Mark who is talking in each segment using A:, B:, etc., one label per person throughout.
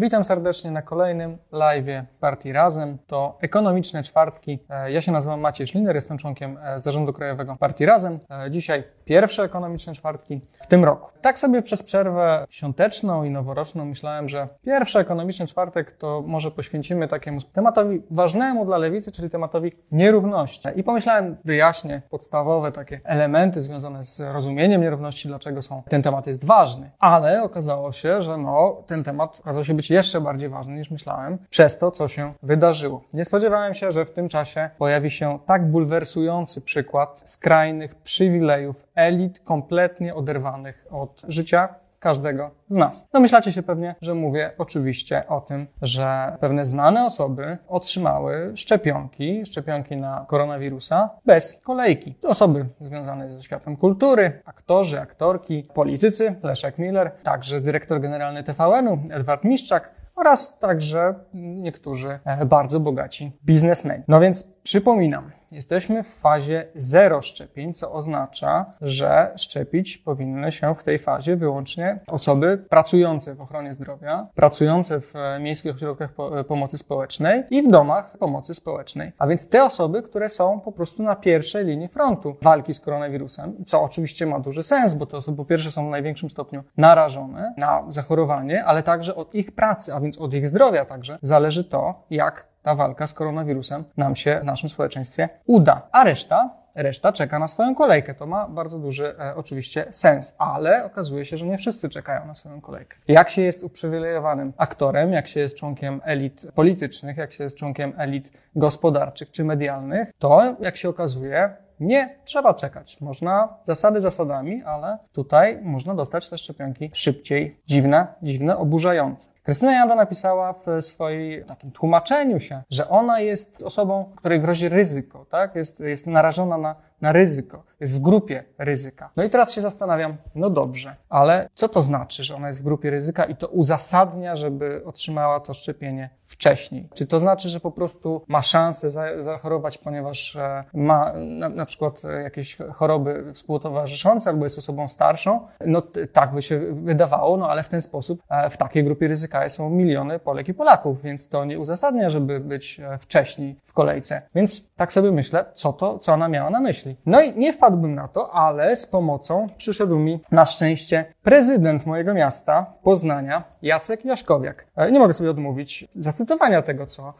A: Witam serdecznie na kolejnym live'ie Partii Razem. To ekonomiczne czwartki. E, ja się nazywam Maciej Szliner, jestem członkiem e, Zarządu Krajowego Partii Razem. E, dzisiaj pierwsze ekonomiczne czwartki w tym roku. Tak sobie przez przerwę świąteczną i noworoczną myślałem, że pierwszy ekonomiczny czwartek to może poświęcimy takiemu tematowi ważnemu dla lewicy, czyli tematowi nierówności. I pomyślałem, wyjaśnię podstawowe takie elementy związane z rozumieniem nierówności, dlaczego są, ten temat jest ważny. Ale okazało się, że no, ten temat okazał się być jeszcze bardziej ważny niż myślałem, przez to, co się wydarzyło. Nie spodziewałem się, że w tym czasie pojawi się tak bulwersujący przykład skrajnych przywilejów elit kompletnie oderwanych od życia każdego z nas. Domyślacie się pewnie, że mówię oczywiście o tym, że pewne znane osoby otrzymały szczepionki, szczepionki na koronawirusa bez kolejki. Osoby związane ze światem kultury, aktorzy, aktorki, politycy, Leszek Miller, także dyrektor generalny TVN-u, Edward Miszczak, oraz także niektórzy e, bardzo bogaci biznesmeni. No więc przypominam, jesteśmy w fazie zero szczepień, co oznacza, że szczepić powinny się w tej fazie wyłącznie osoby pracujące w ochronie zdrowia, pracujące w miejskich ośrodkach e, pomocy społecznej i w domach pomocy społecznej. A więc te osoby, które są po prostu na pierwszej linii frontu walki z koronawirusem, co oczywiście ma duży sens, bo te osoby po pierwsze są w największym stopniu narażone na zachorowanie, ale także od ich pracy, a więc od ich zdrowia także zależy to, jak ta walka z koronawirusem nam się w naszym społeczeństwie uda. A reszta reszta czeka na swoją kolejkę. To ma bardzo duży e, oczywiście sens, ale okazuje się, że nie wszyscy czekają na swoją kolejkę. Jak się jest uprzywilejowanym aktorem, jak się jest członkiem elit politycznych, jak się jest członkiem elit gospodarczych czy medialnych, to jak się okazuje, nie trzeba czekać. Można zasady zasadami, ale tutaj można dostać te szczepionki szybciej. Dziwne, dziwne, oburzające. Krystyna Janda napisała w swoim takim tłumaczeniu się, że ona jest osobą, której grozi ryzyko, tak? Jest, jest narażona na, na ryzyko, jest w grupie ryzyka. No i teraz się zastanawiam, no dobrze, ale co to znaczy, że ona jest w grupie ryzyka i to uzasadnia, żeby otrzymała to szczepienie wcześniej? Czy to znaczy, że po prostu ma szansę zachorować, ponieważ e, ma na, na przykład jakieś choroby współtowarzyszące albo jest osobą starszą? No tak by się wydawało, no ale w ten sposób, e, w takiej grupie ryzyka są miliony Polek i Polaków, więc to nie uzasadnia, żeby być e, wcześniej w kolejce. Więc tak sobie myślę, co to, co ona miała na myśli. No i nie wpadłbym na to, ale z pomocą przyszedł mi na szczęście prezydent mojego miasta, Poznania, Jacek Jaśkowiak. E, nie mogę sobie odmówić zacytowania tego, co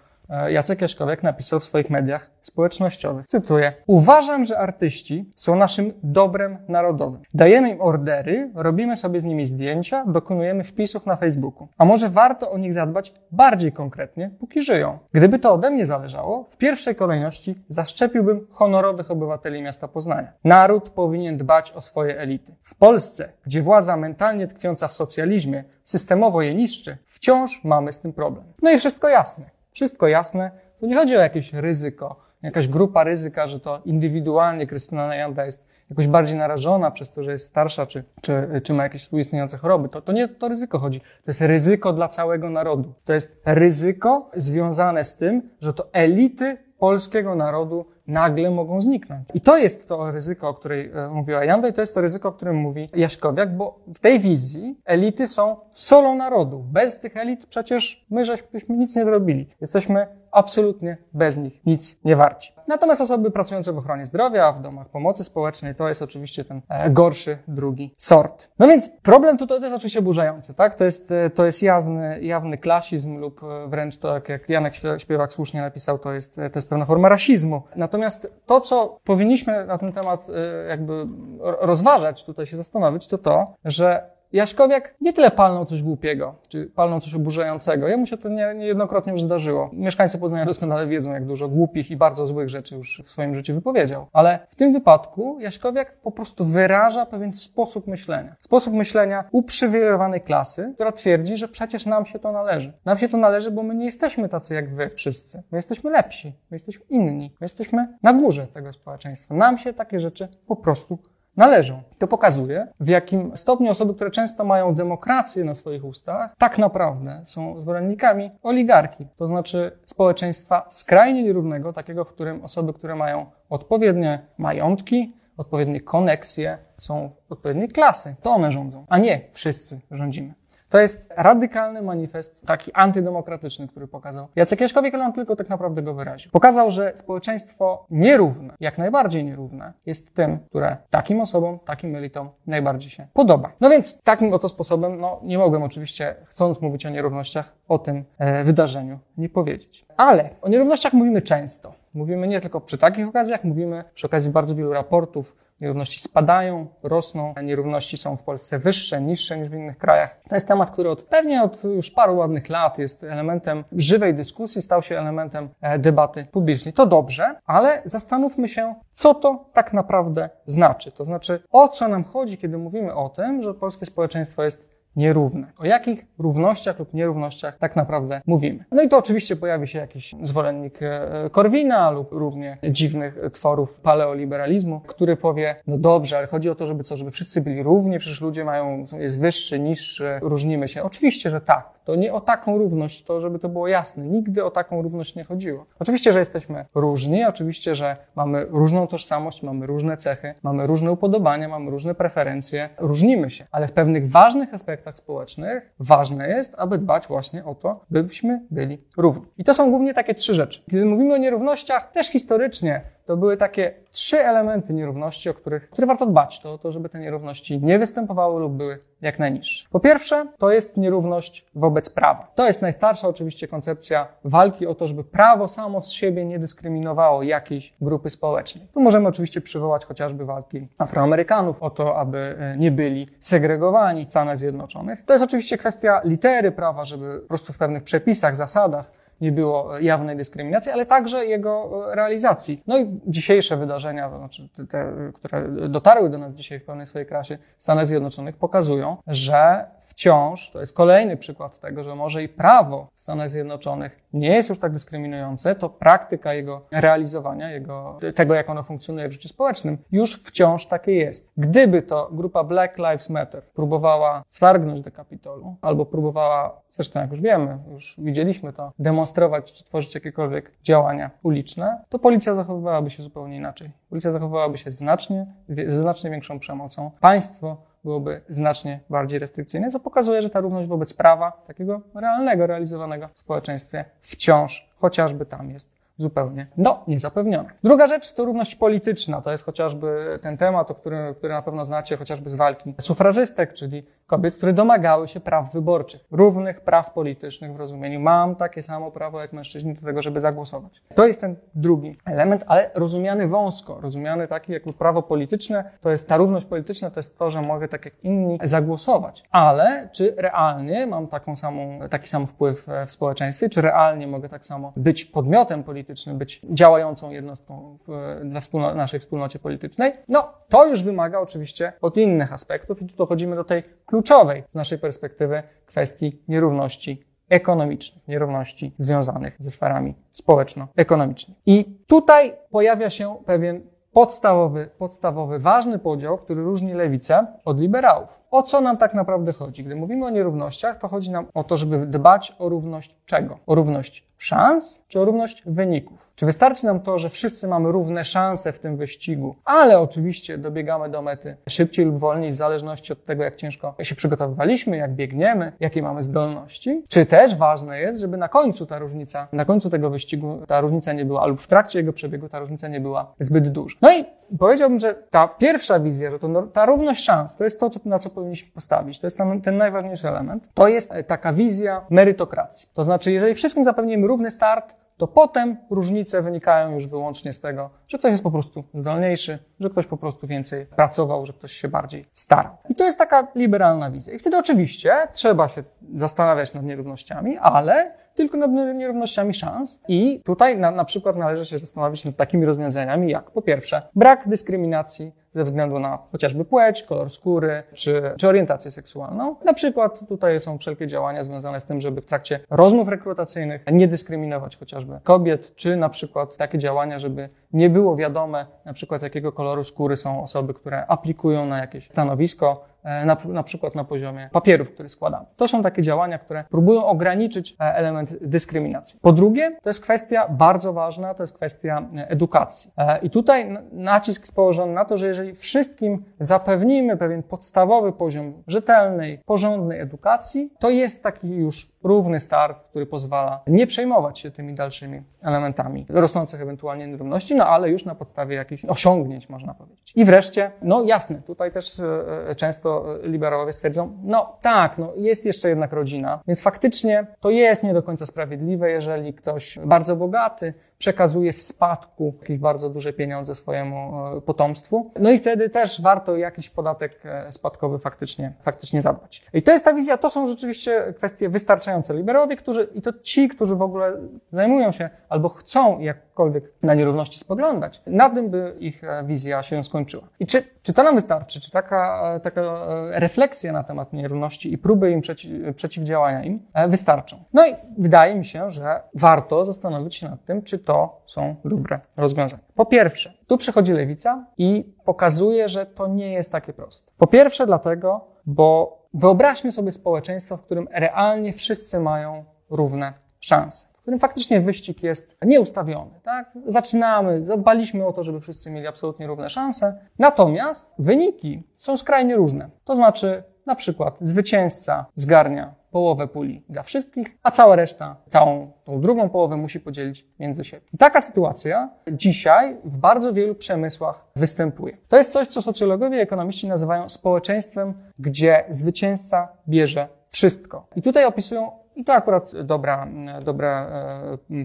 A: Jacek Jaśkowiak napisał w swoich mediach społecznościowych. Cytuję. Uważam, że artyści są naszym dobrem narodowym. Dajemy im ordery, robimy sobie z nimi zdjęcia, dokonujemy wpisów na Facebooku. A może warto o nich zadbać bardziej konkretnie, póki żyją. Gdyby to ode mnie zależało, w pierwszej kolejności zaszczepiłbym honorowych obywateli miasta Poznania. Naród powinien dbać o swoje elity. W Polsce, gdzie władza mentalnie tkwiąca w socjalizmie systemowo je niszczy, wciąż mamy z tym problem. No i wszystko jasne. Wszystko jasne. Tu nie chodzi o jakieś ryzyko, jakaś grupa ryzyka, że to indywidualnie Krystyna Najanda jest jakoś bardziej narażona przez to, że jest starsza, czy, czy, czy ma jakieś współistniejące choroby. To, to nie to ryzyko chodzi. To jest ryzyko dla całego narodu. To jest ryzyko związane z tym, że to elity polskiego narodu nagle mogą zniknąć. I to jest to ryzyko, o której e, mówiła Janda i to jest to ryzyko, o którym mówi Jaśkowiak, bo w tej wizji elity są solą narodu. Bez tych elit przecież my żeśmy nic nie zrobili. Jesteśmy absolutnie bez nich nic nie warci. Natomiast osoby pracujące w ochronie zdrowia, w domach pomocy społecznej, to jest oczywiście ten e, gorszy, drugi sort. No więc problem tutaj to jest oczywiście burzający, tak? To jest, e, to jest jawny, jawny klasizm lub wręcz tak jak Janek Śpiewak słusznie napisał, to jest, to jest pewna forma rasizmu. Natomiast to, co powinniśmy na ten temat jakby rozważać, tutaj się zastanowić, to to, że Jaśkowiak nie tyle palnął coś głupiego, czy palnął coś oburzającego. Jemu się to nie, niejednokrotnie już zdarzyło. Mieszkańcy Poznania doskonale wiedzą, jak dużo głupich i bardzo złych rzeczy już w swoim życiu wypowiedział. Ale w tym wypadku Jaśkowiak po prostu wyraża pewien sposób myślenia. Sposób myślenia uprzywilejowanej klasy, która twierdzi, że przecież nam się to należy. Nam się to należy, bo my nie jesteśmy tacy jak wy wszyscy. My jesteśmy lepsi. My jesteśmy inni. My jesteśmy na górze tego społeczeństwa. Nam się takie rzeczy po prostu należą. To pokazuje, w jakim stopniu osoby, które często mają demokrację na swoich ustach, tak naprawdę są zwolennikami oligarki, to znaczy społeczeństwa skrajnie nierównego, takiego, w którym osoby, które mają odpowiednie majątki, odpowiednie koneksje, są odpowiedniej klasy, to one rządzą, a nie wszyscy rządzimy. To jest radykalny manifest, taki antydemokratyczny, który pokazał Jacek Jaśkowiak, ale on tylko tak naprawdę go wyraził. Pokazał, że społeczeństwo nierówne, jak najbardziej nierówne, jest tym, które takim osobom, takim elitom najbardziej się podoba. No więc takim oto sposobem, no nie mogłem oczywiście, chcąc mówić o nierównościach, o tym e, wydarzeniu nie powiedzieć. Ale o nierównościach mówimy często. Mówimy nie tylko przy takich okazjach, mówimy przy okazji bardzo wielu raportów. Nierówności spadają, rosną, nierówności są w Polsce wyższe, niższe niż w innych krajach. To jest temat, który od, pewnie od już paru ładnych lat jest elementem żywej dyskusji, stał się elementem e, debaty publicznej. To dobrze, ale zastanówmy się, co to tak naprawdę znaczy. To znaczy, o co nam chodzi, kiedy mówimy o tym, że polskie społeczeństwo jest nierówne. O jakich równościach lub nierównościach tak naprawdę mówimy? No i to oczywiście pojawi się jakiś zwolennik e, Korwina lub równie dziwnych tworów paleoliberalizmu, który powie, no dobrze, ale chodzi o to, żeby co, żeby wszyscy byli równi, przecież ludzie mają, jest wyższy, niższy, różnimy się. Oczywiście, że tak. To nie o taką równość, to żeby to było jasne. Nigdy o taką równość nie chodziło. Oczywiście, że jesteśmy różni, oczywiście, że mamy różną tożsamość, mamy różne cechy, mamy różne upodobania, mamy różne preferencje, różnimy się, ale w pewnych ważnych aspektach społecznych ważne jest, aby dbać właśnie o to, byśmy byli równi. I to są głównie takie trzy rzeczy. Kiedy mówimy o nierównościach, też historycznie to były takie trzy elementy nierówności, o których, które warto dbać. To, to, żeby te nierówności nie występowały lub były jak najniższe. Po pierwsze, to jest nierówność wobec prawa. To jest najstarsza oczywiście koncepcja walki o to, żeby prawo samo z siebie nie dyskryminowało jakiejś grupy społecznej. Tu możemy oczywiście przywołać chociażby walki Afroamerykanów o to, aby e, nie byli segregowani w Stanach Zjednoczonych. To jest oczywiście kwestia litery prawa, żeby po prostu w pewnych przepisach, zasadach nie było jawnej dyskryminacji, ale także jego realizacji. No i dzisiejsze wydarzenia, znaczy te, które dotarły do nas dzisiaj w pełnej swojej krasie w Stanach Zjednoczonych, pokazują, że wciąż, to jest kolejny przykład tego, że może i prawo w Stanach Zjednoczonych nie jest już tak dyskryminujące, to praktyka jego realizowania, jego, tego jak ono funkcjonuje w życiu społecznym, już wciąż takie jest. Gdyby to grupa Black Lives Matter próbowała wtargnąć do Kapitolu, albo próbowała, zresztą jak już wiemy, już widzieliśmy to, demonstrować czy tworzyć jakiekolwiek działania uliczne, to policja zachowywałaby się zupełnie inaczej. Policja zachowywałaby się znacznie, znacznie większą przemocą. Państwo byłoby znacznie bardziej restrykcyjne, co pokazuje, że ta równość wobec prawa, takiego realnego, realizowanego w społeczeństwie, wciąż chociażby tam jest zupełnie no, niezapewnione. Druga rzecz to równość polityczna. To jest chociażby ten temat, o którym, który na pewno znacie chociażby z walki sufrażystek, czyli kobiet, które domagały się praw wyborczych, równych praw politycznych w rozumieniu mam takie samo prawo jak mężczyźni do tego, żeby zagłosować. To jest ten drugi element, ale rozumiany wąsko, rozumiany taki jak prawo polityczne, to jest ta równość polityczna, to jest to, że mogę tak jak inni zagłosować. Ale czy realnie mam taką samą, taki sam wpływ w społeczeństwie, czy realnie mogę tak samo być podmiotem politycznym, być działającą jednostką w, dla wspólno, naszej wspólnocie politycznej? No, to już wymaga oczywiście od innych aspektów i tu dochodzimy do tej kluczowej z naszej perspektywy kwestii nierówności ekonomicznych, nierówności związanych ze sferami społeczno-ekonomicznymi. I tutaj pojawia się pewien podstawowy, podstawowy, ważny podział, który różni lewicę od liberałów. O co nam tak naprawdę chodzi? Gdy mówimy o nierównościach, to chodzi nam o to, żeby dbać o równość czego? O równość szans czy o równość wyników? Czy wystarczy nam to, że wszyscy mamy równe szanse w tym wyścigu, ale oczywiście dobiegamy do mety szybciej lub wolniej, w zależności od tego, jak ciężko się przygotowywaliśmy, jak biegniemy, jakie mamy zdolności? Czy też ważne jest, żeby na końcu ta różnica, na końcu tego wyścigu ta różnica nie była, lub w trakcie jego przebiegu ta różnica nie była zbyt duża? No i powiedziałbym, że ta pierwsza wizja, że to, ta równość szans, to jest to, na co powinniśmy postawić. To jest ten, ten najważniejszy element. To jest taka wizja merytokracji. To znaczy, jeżeli wszystkim zapewnimy równy start, to potem różnice wynikają już wyłącznie z tego, że ktoś jest po prostu zdolniejszy, że ktoś po prostu więcej pracował, że ktoś się bardziej starał. I to jest taka liberalna wizja. I wtedy oczywiście trzeba się zastanawiać nad nierównościami, ale tylko nad nierównościami szans. I tutaj na, na przykład należy się zastanowić nad takimi rozwiązaniami jak po pierwsze brak dyskryminacji ze względu na chociażby płeć, kolor skóry czy, czy orientację seksualną. Na przykład tutaj są wszelkie działania związane z tym, żeby w trakcie rozmów rekrutacyjnych nie dyskryminować chociażby kobiet, czy na przykład takie działania, żeby nie było wiadome na przykład jakiego koloru skóry są osoby, które aplikują na jakieś stanowisko na, na przykład na poziomie papierów, które składamy. To są takie działania, które próbują ograniczyć e, element dyskryminacji. Po drugie, to jest kwestia bardzo ważna, to jest kwestia edukacji. I tutaj nacisk położony na to, że jeżeli wszystkim zapewnimy pewien podstawowy poziom rzetelnej, porządnej edukacji, to jest taki już równy start, który pozwala nie przejmować się tymi dalszymi elementami rosnących ewentualnie nierówności, no ale już na podstawie jakichś osiągnięć, można powiedzieć. I wreszcie, no jasne, tutaj też e, często liberałowie stwierdzą, no tak, no jest jeszcze jednak rodzina, więc faktycznie to jest nie do końca sprawiedliwe, jeżeli ktoś bardzo bogaty przekazuje w spadku jakieś bardzo duże pieniądze swojemu e, potomstwu. No i wtedy też warto jakiś podatek e, spadkowy faktycznie, faktycznie zadbać. I to jest ta wizja, to są rzeczywiście kwestie wystarczające. Liberałowie, którzy, i to ci, którzy w ogóle zajmują się albo chcą jakkolwiek na nierówności spoglądać, na tym by ich e, wizja się skończyła. I czy, czy to nam wystarczy? Czy taka, taka refleksja na temat nierówności i próby im przeciw, przeciwdziałania im wystarczą? No i wydaje mi się, że warto zastanowić się nad tym, czy to są dobre rozwiązania. Po pierwsze, tu przychodzi lewica i pokazuje, że to nie jest takie proste. Po pierwsze, dlatego, bo wyobraźmy sobie społeczeństwo, w którym realnie wszyscy mają równe szanse w którym faktycznie wyścig jest nieustawiony. Tak? Zaczynamy, zadbaliśmy o to, żeby wszyscy mieli absolutnie równe szanse, natomiast wyniki są skrajnie różne. To znaczy, na przykład zwycięzca zgarnia połowę puli dla wszystkich, a cała reszta, całą tą drugą połowę musi podzielić między siebie. I taka sytuacja dzisiaj w bardzo wielu przemysłach występuje. To jest coś, co socjologowie i ekonomiści nazywają społeczeństwem, gdzie zwycięzca bierze wszystko. I tutaj opisują i to akurat dobra, dobre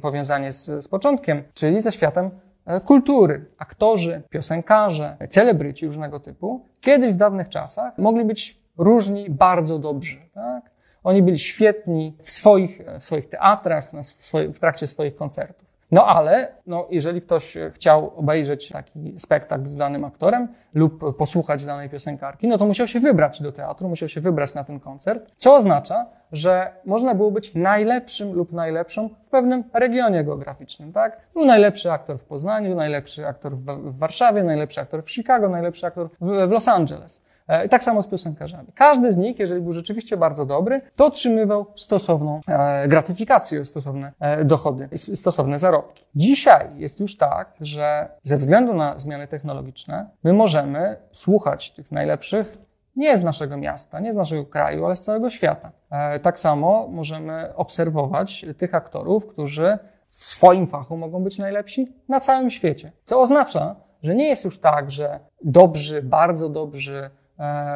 A: powiązanie z, z początkiem, czyli ze światem e, kultury. Aktorzy, piosenkarze, celebryci różnego typu, kiedyś w dawnych czasach mogli być różni bardzo dobrzy. Tak? Oni byli świetni w swoich, w swoich teatrach, w trakcie swoich koncertów. No ale, no, jeżeli ktoś chciał obejrzeć taki spektakl z danym aktorem lub posłuchać danej piosenkarki, no to musiał się wybrać do teatru, musiał się wybrać na ten koncert, co oznacza, że można było być najlepszym lub najlepszą w pewnym regionie geograficznym, tak? Był najlepszy aktor w Poznaniu, najlepszy aktor w Warszawie, najlepszy aktor w Chicago, najlepszy aktor w Los Angeles. E, I tak samo z piosenkarzami. Każdy z nich, jeżeli był rzeczywiście bardzo dobry, to otrzymywał stosowną e, gratyfikację, stosowne e, dochody, stosowne zarobki. Dzisiaj jest już tak, że ze względu na zmiany technologiczne, my możemy słuchać tych najlepszych nie z naszego miasta, nie z naszego kraju, ale z całego świata. Tak samo możemy obserwować tych aktorów, którzy w swoim fachu mogą być najlepsi na całym świecie. Co oznacza, że nie jest już tak, że dobrzy, bardzo dobrzy,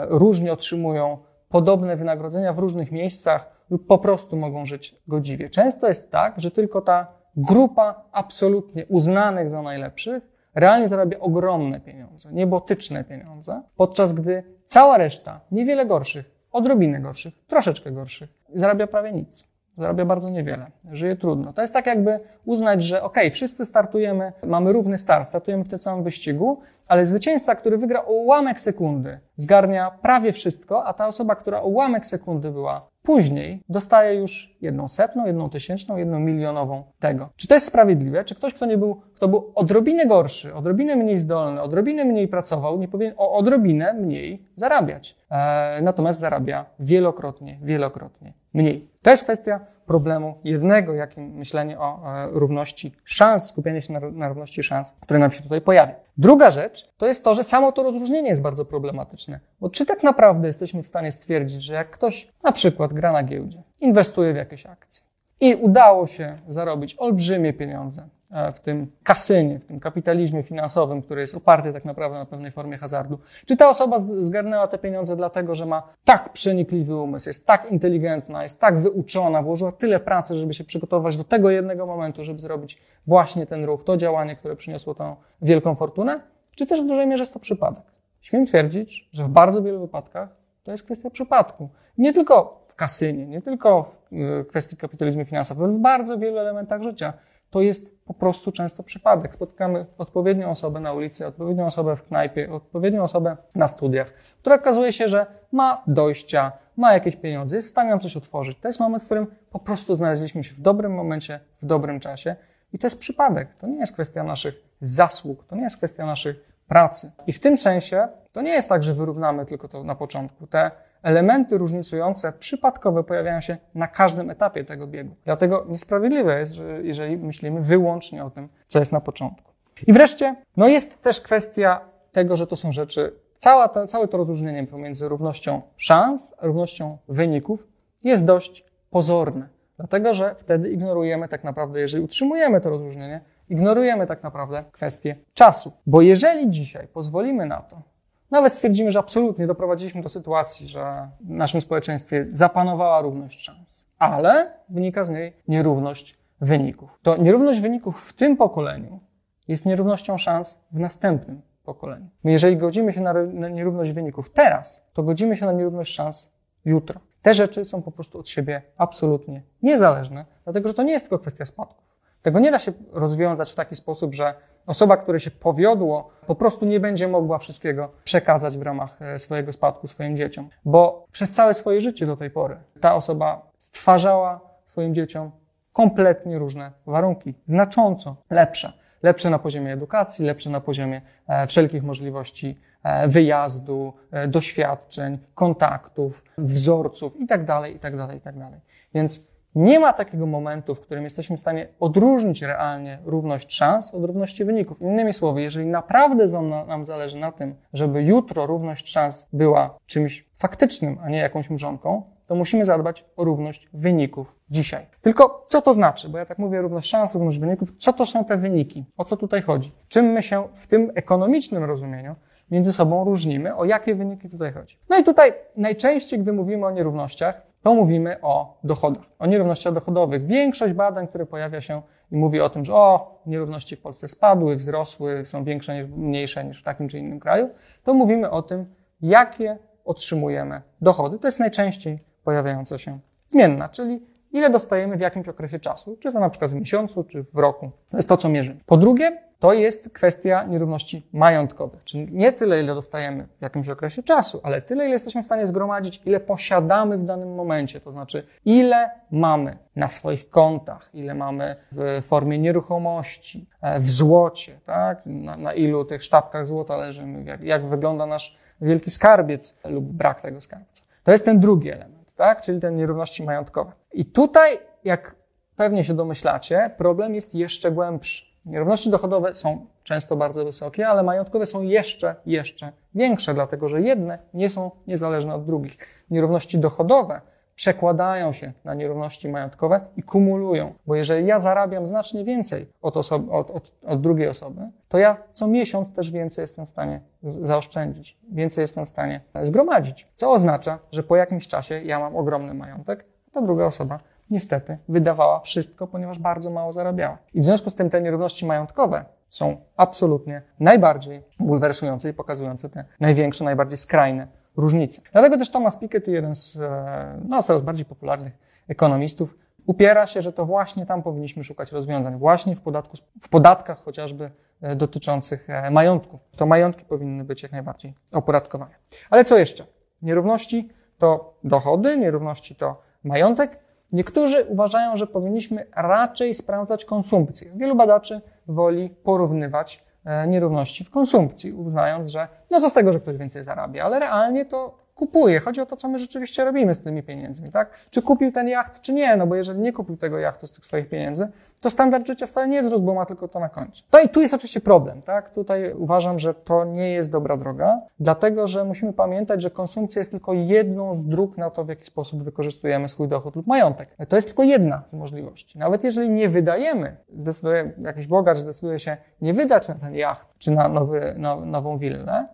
A: różnie otrzymują podobne wynagrodzenia w różnych miejscach lub po prostu mogą żyć godziwie. Często jest tak, że tylko ta grupa absolutnie uznanych za najlepszych realnie zarabia ogromne pieniądze, niebotyczne pieniądze, podczas gdy cała reszta, niewiele gorszych, odrobinę gorszych, troszeczkę gorszych, zarabia prawie nic zarabia bardzo niewiele, żyje trudno. To jest tak jakby uznać, że ok, wszyscy startujemy, mamy równy start, startujemy w tym samym wyścigu, ale zwycięzca, który wygra o ułamek sekundy, zgarnia prawie wszystko, a ta osoba, która o ułamek sekundy była później, dostaje już jedną setną, jedną tysięczną, jedną milionową tego. Czy to jest sprawiedliwe? Czy ktoś, kto nie był, kto był odrobinę gorszy, odrobinę mniej zdolny, odrobinę mniej pracował, nie powinien o odrobinę mniej zarabiać? E, natomiast zarabia wielokrotnie, wielokrotnie mniej. To jest kwestia problemu jednego, jakim myślenie o e, równości szans, skupienie się na, na równości szans, które nam się tutaj pojawia. Druga rzecz to jest to, że samo to rozróżnienie jest bardzo problematyczne. Bo czy tak naprawdę jesteśmy w stanie stwierdzić, że jak ktoś na przykład gra na giełdzie, inwestuje w jakieś akcje i udało się zarobić olbrzymie pieniądze, w tym kasynie, w tym kapitalizmie finansowym, który jest oparty tak naprawdę na pewnej formie hazardu. Czy ta osoba zgarnęła te pieniądze dlatego, że ma tak przenikliwy umysł, jest tak inteligentna, jest tak wyuczona, włożyła tyle pracy, żeby się przygotować do tego jednego momentu, żeby zrobić właśnie ten ruch, to działanie, które przyniosło tą wielką fortunę? Czy też w dużej mierze jest to przypadek? Śmiem twierdzić, że w bardzo wielu wypadkach to jest kwestia przypadku. Nie tylko w kasynie, nie tylko w e, kwestii kapitalizmu finansowego, ale w bardzo wielu elementach życia to jest po prostu często przypadek. Spotykamy odpowiednią osobę na ulicy, odpowiednią osobę w knajpie, odpowiednią osobę na studiach, która okazuje się, że ma dojścia, ma jakieś pieniądze, jest w stanie nam coś otworzyć. To jest moment, w którym po prostu znaleźliśmy się w dobrym momencie, w dobrym czasie. I to jest przypadek. To nie jest kwestia naszych zasług, to nie jest kwestia naszych pracy. I w tym sensie to nie jest tak, że wyrównamy tylko to na początku. Te elementy różnicujące, przypadkowe pojawiają się na każdym etapie tego biegu. Dlatego niesprawiedliwe jest, że jeżeli myślimy wyłącznie o tym, co jest na początku. I wreszcie, no jest też kwestia tego, że to są rzeczy, cała ta, całe to rozróżnienie pomiędzy równością szans a równością wyników jest dość pozorne. Dlatego, że wtedy ignorujemy tak naprawdę, jeżeli utrzymujemy to rozróżnienie, ignorujemy tak naprawdę kwestię czasu. Bo jeżeli dzisiaj pozwolimy na to, nawet stwierdzimy, że absolutnie doprowadziliśmy do sytuacji, że w naszym społeczeństwie zapanowała równość szans, ale wynika z niej nierówność wyników. To nierówność wyników w tym pokoleniu jest nierównością szans w następnym pokoleniu. My jeżeli godzimy się na nierówność wyników teraz, to godzimy się na nierówność szans jutro. Te rzeczy są po prostu od siebie absolutnie niezależne, dlatego że to nie jest tylko kwestia spadków. Tego nie da się rozwiązać w taki sposób, że osoba, której się powiodło, po prostu nie będzie mogła wszystkiego przekazać w ramach e, swojego spadku swoim dzieciom, bo przez całe swoje życie do tej pory ta osoba stwarzała swoim dzieciom kompletnie różne warunki, znacząco lepsze. Lepsze na poziomie edukacji, lepsze na poziomie e, wszelkich możliwości e, wyjazdu, doświadczeń, kontaktów, wzorców itd., itd., itd. Więc nie ma takiego momentu, w którym jesteśmy w stanie odróżnić realnie równość szans od równości wyników. Innymi słowy, jeżeli naprawdę nam zależy na tym, żeby jutro równość szans była czymś faktycznym, a nie jakąś mrzonką, to musimy zadbać o równość wyników dzisiaj. Tylko co to znaczy? Bo ja tak mówię, równość szans, równość wyników. Co to są te wyniki? O co tutaj chodzi? Czym my się w tym ekonomicznym rozumieniu między sobą różnimy? O jakie wyniki tutaj chodzi? No i tutaj najczęściej, gdy mówimy o nierównościach, to mówimy o dochodach, o nierównościach dochodowych. Większość badań, które pojawia się i mówi o tym, że o, nierówności w Polsce spadły, wzrosły, są większe, mniejsze niż w takim czy innym kraju, to mówimy o tym, jakie otrzymujemy dochody. To jest najczęściej pojawiająca się zmienna, czyli ile dostajemy w jakimś okresie czasu, czy to na przykład w miesiącu, czy w roku. To jest to, co mierzymy. Po drugie, to jest kwestia nierówności majątkowych. Czyli nie tyle, ile dostajemy w jakimś okresie czasu, ale tyle, ile jesteśmy w stanie zgromadzić, ile posiadamy w danym momencie. To znaczy, ile mamy na swoich kontach, ile mamy w formie nieruchomości, e, w złocie, tak? na, na ilu tych sztabkach złota leżymy, jak, jak wygląda nasz wielki skarbiec lub brak tego skarbca. To jest ten drugi element, tak? czyli te nierówności majątkowe. I tutaj, jak pewnie się domyślacie, problem jest jeszcze głębszy. Nierówności dochodowe są często bardzo wysokie, ale majątkowe są jeszcze, jeszcze większe, dlatego że jedne nie są niezależne od drugich. Nierówności dochodowe przekładają się na nierówności majątkowe i kumulują, bo jeżeli ja zarabiam znacznie więcej od, osoby, od, od, od drugiej osoby, to ja co miesiąc też więcej jestem w stanie zaoszczędzić, więcej jestem w stanie zgromadzić, co oznacza, że po jakimś czasie ja mam ogromny majątek, a ta druga osoba niestety wydawała wszystko, ponieważ bardzo mało zarabiała. I w związku z tym te nierówności majątkowe są absolutnie najbardziej bulwersujące i pokazujące te największe, najbardziej skrajne różnice. Dlatego też Thomas Piketty, jeden z e, no, coraz bardziej popularnych ekonomistów, upiera się, że to właśnie tam powinniśmy szukać rozwiązań, właśnie w, podatku, w podatkach chociażby e, dotyczących e, majątku. To majątki powinny być jak najbardziej opodatkowane. Ale co jeszcze? Nierówności to dochody, nierówności to majątek, Niektórzy uważają, że powinniśmy raczej sprawdzać konsumpcję. Wielu badaczy woli porównywać e, nierówności w konsumpcji, uznając, że no co z tego, że ktoś więcej zarabia, ale realnie to kupuje. Chodzi o to, co my rzeczywiście robimy z tymi pieniędzmi, tak? Czy kupił ten jacht, czy nie? No bo jeżeli nie kupił tego jachtu z tych swoich pieniędzy, to standard życia wcale nie wzrósł, bo ma tylko to na koncie. To i tu jest oczywiście problem, tak? Tutaj uważam, że to nie jest dobra droga, dlatego, że musimy pamiętać, że konsumpcja jest tylko jedną z dróg na to, w jaki sposób wykorzystujemy swój dochód lub majątek. To jest tylko jedna z możliwości. Nawet jeżeli nie wydajemy, zdecyduje, jakiś bogacz zdecyduje się nie wydać na ten jacht, czy na nowy, no, nową willę,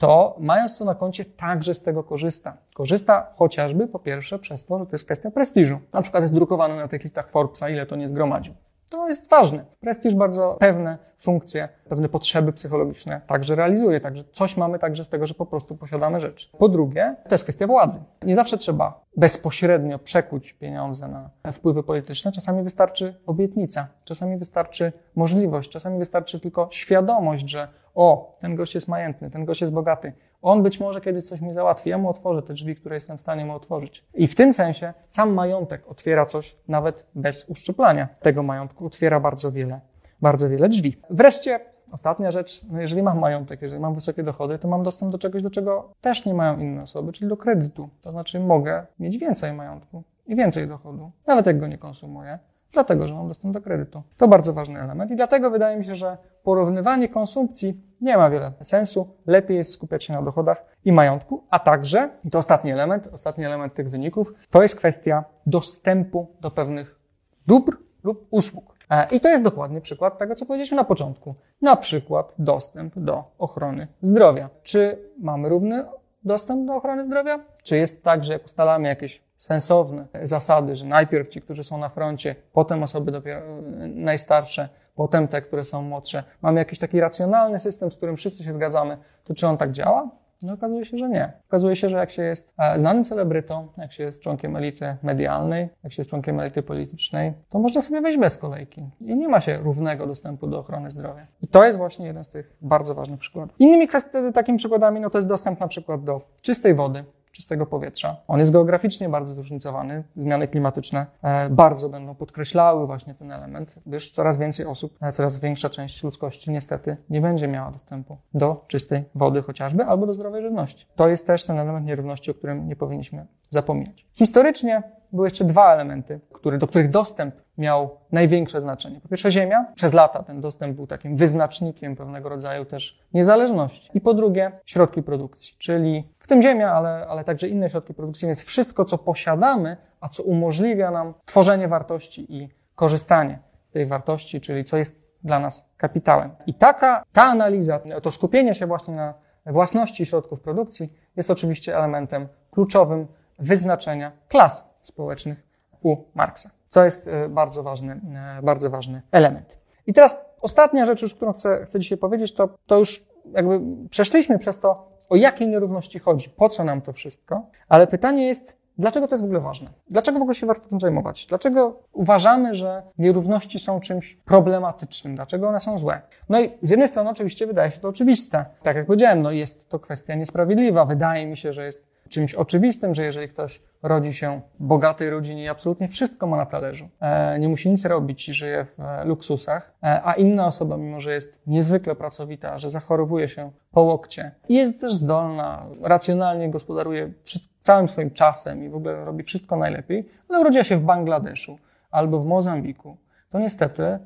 A: to mając to na koncie także z tego korzysta. Korzysta chociażby po pierwsze przez to, że to jest kwestia prestiżu. Na przykład jest drukowany na tych listach Forbesa, ile to nie zgromadził. To jest ważne. Prestiż bardzo pewne funkcje, pewne potrzeby psychologiczne także realizuje, także coś mamy także z tego, że po prostu posiadamy rzeczy. Po drugie, to jest kwestia władzy. Nie zawsze trzeba bezpośrednio przekuć pieniądze na wpływy polityczne. Czasami wystarczy obietnica, czasami wystarczy możliwość, czasami wystarczy tylko świadomość, że o, ten gość jest majętny, ten gość jest bogaty, on być może kiedyś coś mi załatwi, ja mu otworzę te drzwi, które jestem w stanie mu otworzyć. I w tym sensie sam majątek otwiera coś nawet bez uszczuplania tego majątku, otwiera bardzo wiele bardzo wiele drzwi. Wreszcie Ostatnia rzecz, no jeżeli mam majątek, jeżeli mam wysokie dochody, to mam dostęp do czegoś, do czego też nie mają inne osoby, czyli do kredytu. To znaczy mogę mieć więcej majątku i więcej dochodu, nawet jak go nie konsumuję, dlatego że mam dostęp do kredytu. To bardzo ważny element i dlatego wydaje mi się, że porównywanie konsumpcji nie ma wiele sensu. Lepiej jest skupiać się na dochodach i majątku, a także, i to ostatni element, ostatni element tych wyników, to jest kwestia dostępu do pewnych dóbr lub usług. E, I to jest dokładnie przykład tego, co powiedzieliśmy na początku. Na przykład dostęp do ochrony zdrowia. Czy mamy równy dostęp do ochrony zdrowia? Czy jest tak, że jak ustalamy jakieś sensowne zasady, że najpierw ci, którzy są na froncie, potem osoby dopiero e, najstarsze, potem te, które są młodsze, mamy jakiś taki racjonalny system, z którym wszyscy się zgadzamy, to czy on tak działa? No okazuje się, że nie. Okazuje się, że jak się jest e, znanym celebrytą, jak się jest członkiem elity medialnej, jak się jest członkiem elity politycznej, to można sobie wejść bez kolejki. I nie ma się równego dostępu do ochrony zdrowia. I to jest właśnie jeden z tych bardzo ważnych przykładów. Innymi kwestii, takimi przykładami, no to jest dostęp na przykład do czystej wody, czystego powietrza. On jest geograficznie bardzo zróżnicowany. Zmiany klimatyczne e, bardzo będą podkreślały właśnie ten element, gdyż coraz więcej osób, e, coraz większa część ludzkości niestety nie będzie miała dostępu do czystej wody chociażby albo do zdrowej żywności. To jest też ten element nierówności, o którym nie powinniśmy zapominać. Historycznie były jeszcze dwa elementy, który, do których dostęp miał największe znaczenie. Po pierwsze ziemia. Przez lata ten dostęp był takim wyznacznikiem pewnego rodzaju też niezależności. I po drugie środki produkcji, czyli w tym ziemia, ale, ale także inne środki produkcji, więc wszystko, co posiadamy, a co umożliwia nam tworzenie wartości i korzystanie z tej wartości, czyli co jest dla nas kapitałem. I taka, ta analiza, to skupienie się właśnie na własności środków produkcji jest oczywiście elementem kluczowym wyznaczenia klas społecznych u Marksa. To jest e, bardzo ważny, e, bardzo ważny element. I teraz ostatnia rzecz, już, którą chcę, chcę dzisiaj powiedzieć, to, to już jakby przeszliśmy przez to, o jakie nierówności chodzi, po co nam to wszystko, ale pytanie jest, dlaczego to jest w ogóle ważne? Dlaczego w ogóle się warto tym zajmować? Dlaczego uważamy, że nierówności są czymś problematycznym? Dlaczego one są złe? No i z jednej strony oczywiście wydaje się to oczywiste. Tak jak powiedziałem, no jest to kwestia niesprawiedliwa. Wydaje mi się, że jest czymś oczywistym, że jeżeli ktoś rodzi się w bogatej rodzinie i absolutnie wszystko ma na talerzu, e, nie musi nic robić i żyje w e, luksusach, e, a inna osoba, mimo że jest niezwykle pracowita, że zachorowuje się po łokcie jest też zdolna, racjonalnie gospodaruje całym swoim czasem i w ogóle robi wszystko najlepiej, ale urodziła się w Bangladeszu albo w Mozambiku, to niestety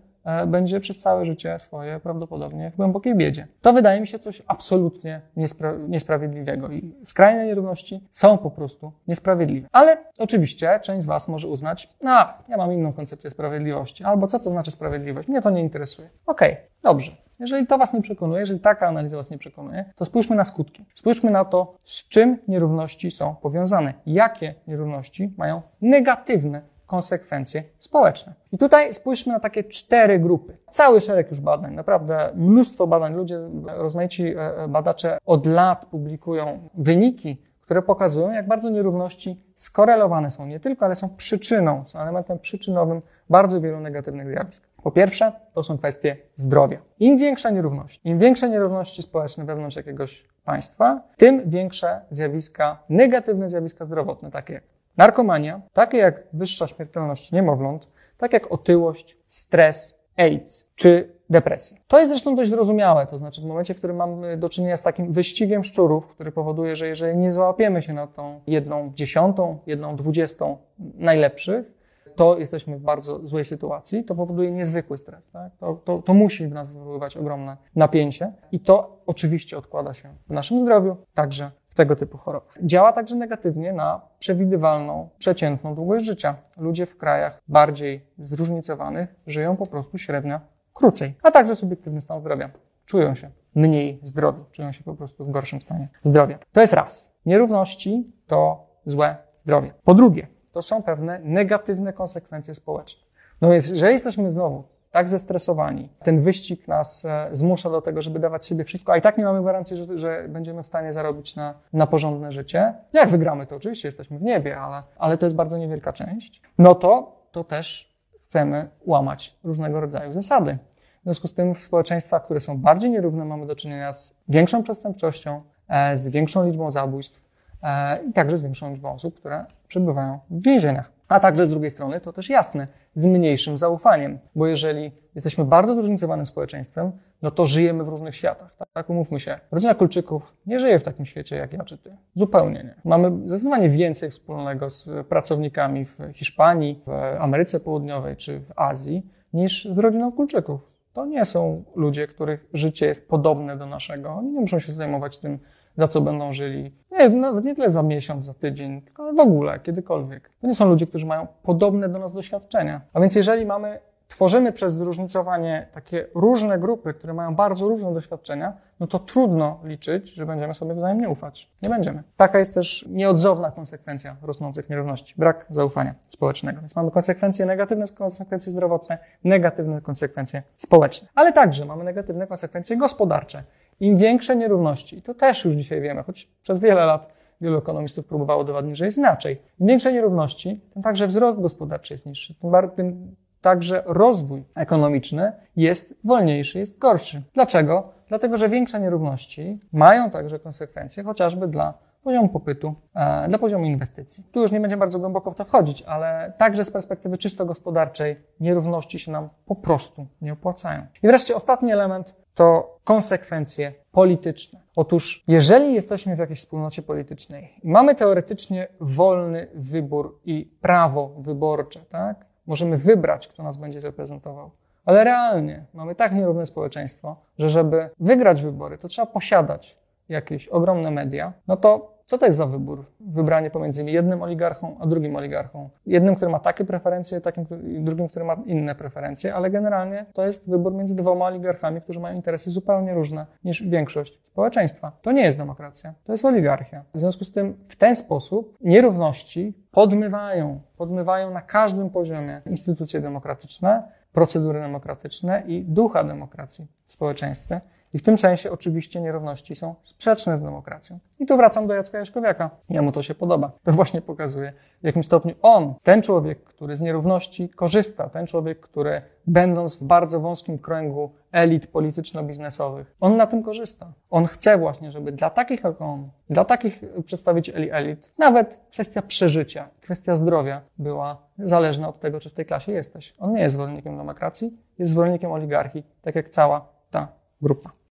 A: będzie przez całe życie swoje prawdopodobnie w głębokiej biedzie. To wydaje mi się coś absolutnie niespra- niesprawiedliwego i skrajne nierówności są po prostu niesprawiedliwe. Ale oczywiście część z Was może uznać, no, ja mam inną koncepcję sprawiedliwości, albo co to znaczy sprawiedliwość? Mnie to nie interesuje. Okej, okay, dobrze. Jeżeli to Was nie przekonuje, jeżeli taka analiza Was nie przekonuje, to spójrzmy na skutki. Spójrzmy na to, z czym nierówności są powiązane. Jakie nierówności mają negatywne konsekwencje społeczne. I tutaj spójrzmy na takie cztery grupy. Cały szereg już badań, naprawdę mnóstwo badań. Ludzie, rozmaici e, e, badacze od lat publikują wyniki, które pokazują, jak bardzo nierówności skorelowane są nie tylko, ale są przyczyną, są elementem przyczynowym bardzo wielu negatywnych zjawisk. Po pierwsze, to są kwestie zdrowia. Im większa nierówność, im większe nierówności społeczne wewnątrz jakiegoś państwa, tym większe zjawiska, negatywne zjawiska zdrowotne, takie jak Narkomania, takie jak wyższa śmiertelność niemowląt, tak jak otyłość, stres, AIDS czy depresja. To jest zresztą dość zrozumiałe, to znaczy w momencie, w którym mamy do czynienia z takim wyścigiem szczurów, który powoduje, że jeżeli nie załapiemy się na tą jedną dziesiątą, jedną dwudziestą najlepszych, to jesteśmy w bardzo złej sytuacji, to powoduje niezwykły stres. Tak? To, to, to musi w nas wywoływać ogromne napięcie i to oczywiście odkłada się w naszym zdrowiu, także tego typu chorobach. Działa także negatywnie na przewidywalną, przeciętną długość życia. Ludzie w krajach bardziej zróżnicowanych żyją po prostu średnio krócej, a także subiektywny stan zdrowia. Czują się mniej zdrowi, czują się po prostu w gorszym stanie zdrowia. To jest raz. Nierówności to złe zdrowie. Po drugie, to są pewne negatywne konsekwencje społeczne. No więc, że jesteśmy znowu tak zestresowani. Ten wyścig nas e, zmusza do tego, żeby dawać sobie wszystko, a i tak nie mamy gwarancji, że, że będziemy w stanie zarobić na, na porządne życie. Jak wygramy, to oczywiście jesteśmy w niebie, ale, ale to jest bardzo niewielka część. No to, to też chcemy łamać różnego rodzaju zasady. W związku z tym w społeczeństwach, które są bardziej nierówne, mamy do czynienia z większą przestępczością, e, z większą liczbą zabójstw e, i także z większą liczbą osób, które przebywają w więzieniach. A także z drugiej strony, to też jasne, z mniejszym zaufaniem, bo jeżeli jesteśmy bardzo zróżnicowanym społeczeństwem, no to żyjemy w różnych światach. Tak, tak umówmy się. Rodzina Kulczyków nie żyje w takim świecie jak ja czy ty. Zupełnie nie. Mamy zdecydowanie więcej wspólnego z pracownikami w Hiszpanii, w Ameryce Południowej czy w Azji niż z rodziną Kulczyków. To nie są ludzie, których życie jest podobne do naszego. Oni nie muszą się zajmować tym, za co będą żyli. Nie, nawet nie tyle za miesiąc, za tydzień, tylko w ogóle, kiedykolwiek. To nie są ludzie, którzy mają podobne do nas doświadczenia. A więc jeżeli mamy tworzymy przez zróżnicowanie takie różne grupy, które mają bardzo różne doświadczenia, no to trudno liczyć, że będziemy sobie wzajemnie ufać. Nie będziemy. Taka jest też nieodzowna konsekwencja rosnących nierówności. Brak zaufania społecznego. Więc mamy konsekwencje negatywne, konsekwencje zdrowotne, negatywne konsekwencje społeczne. Ale także mamy negatywne konsekwencje gospodarcze. Im większe nierówności, to też już dzisiaj wiemy, choć przez wiele lat wielu ekonomistów próbowało udowodnić, że jest inaczej. Im większe nierówności, tym także wzrost gospodarczy jest niższy, tym, tym także rozwój ekonomiczny jest wolniejszy, jest gorszy. Dlaczego? Dlatego, że większe nierówności mają także konsekwencje chociażby dla poziomu popytu, e, dla poziomu inwestycji. Tu już nie będziemy bardzo głęboko w to wchodzić, ale także z perspektywy czysto gospodarczej nierówności się nam po prostu nie opłacają. I wreszcie ostatni element to konsekwencje polityczne. Otóż, jeżeli jesteśmy w jakiejś wspólnocie politycznej mamy teoretycznie wolny wybór i prawo wyborcze, tak? Możemy wybrać, kto nas będzie reprezentował. Ale realnie mamy tak nierówne społeczeństwo, że żeby wygrać wybory, to trzeba posiadać jakieś ogromne media. No to co to jest za wybór? Wybranie pomiędzy jednym oligarchą a drugim oligarchą. Jednym, który ma takie preferencje, takim, drugim, który ma inne preferencje, ale generalnie to jest wybór między dwoma oligarchami, którzy mają interesy zupełnie różne niż większość społeczeństwa. To nie jest demokracja, to jest oligarchia. W związku z tym w ten sposób nierówności podmywają, podmywają na każdym poziomie instytucje demokratyczne, procedury demokratyczne i ducha demokracji w społeczeństwie. I w tym sensie oczywiście nierówności są sprzeczne z demokracją. I tu wracam do Jacka Jaśkowiaka. Jemu to się podoba. To właśnie pokazuje, w jakim stopniu on, ten człowiek, który z nierówności korzysta, ten człowiek, który będąc w bardzo wąskim kręgu elit polityczno-biznesowych, on na tym korzysta. On chce właśnie, żeby dla takich jak on, dla takich przedstawicieli elit, nawet kwestia przeżycia, kwestia zdrowia była zależna od tego, czy w tej klasie jesteś. On nie jest zwolennikiem demokracji, jest zwolennikiem oligarchii, tak jak cała ta grupa.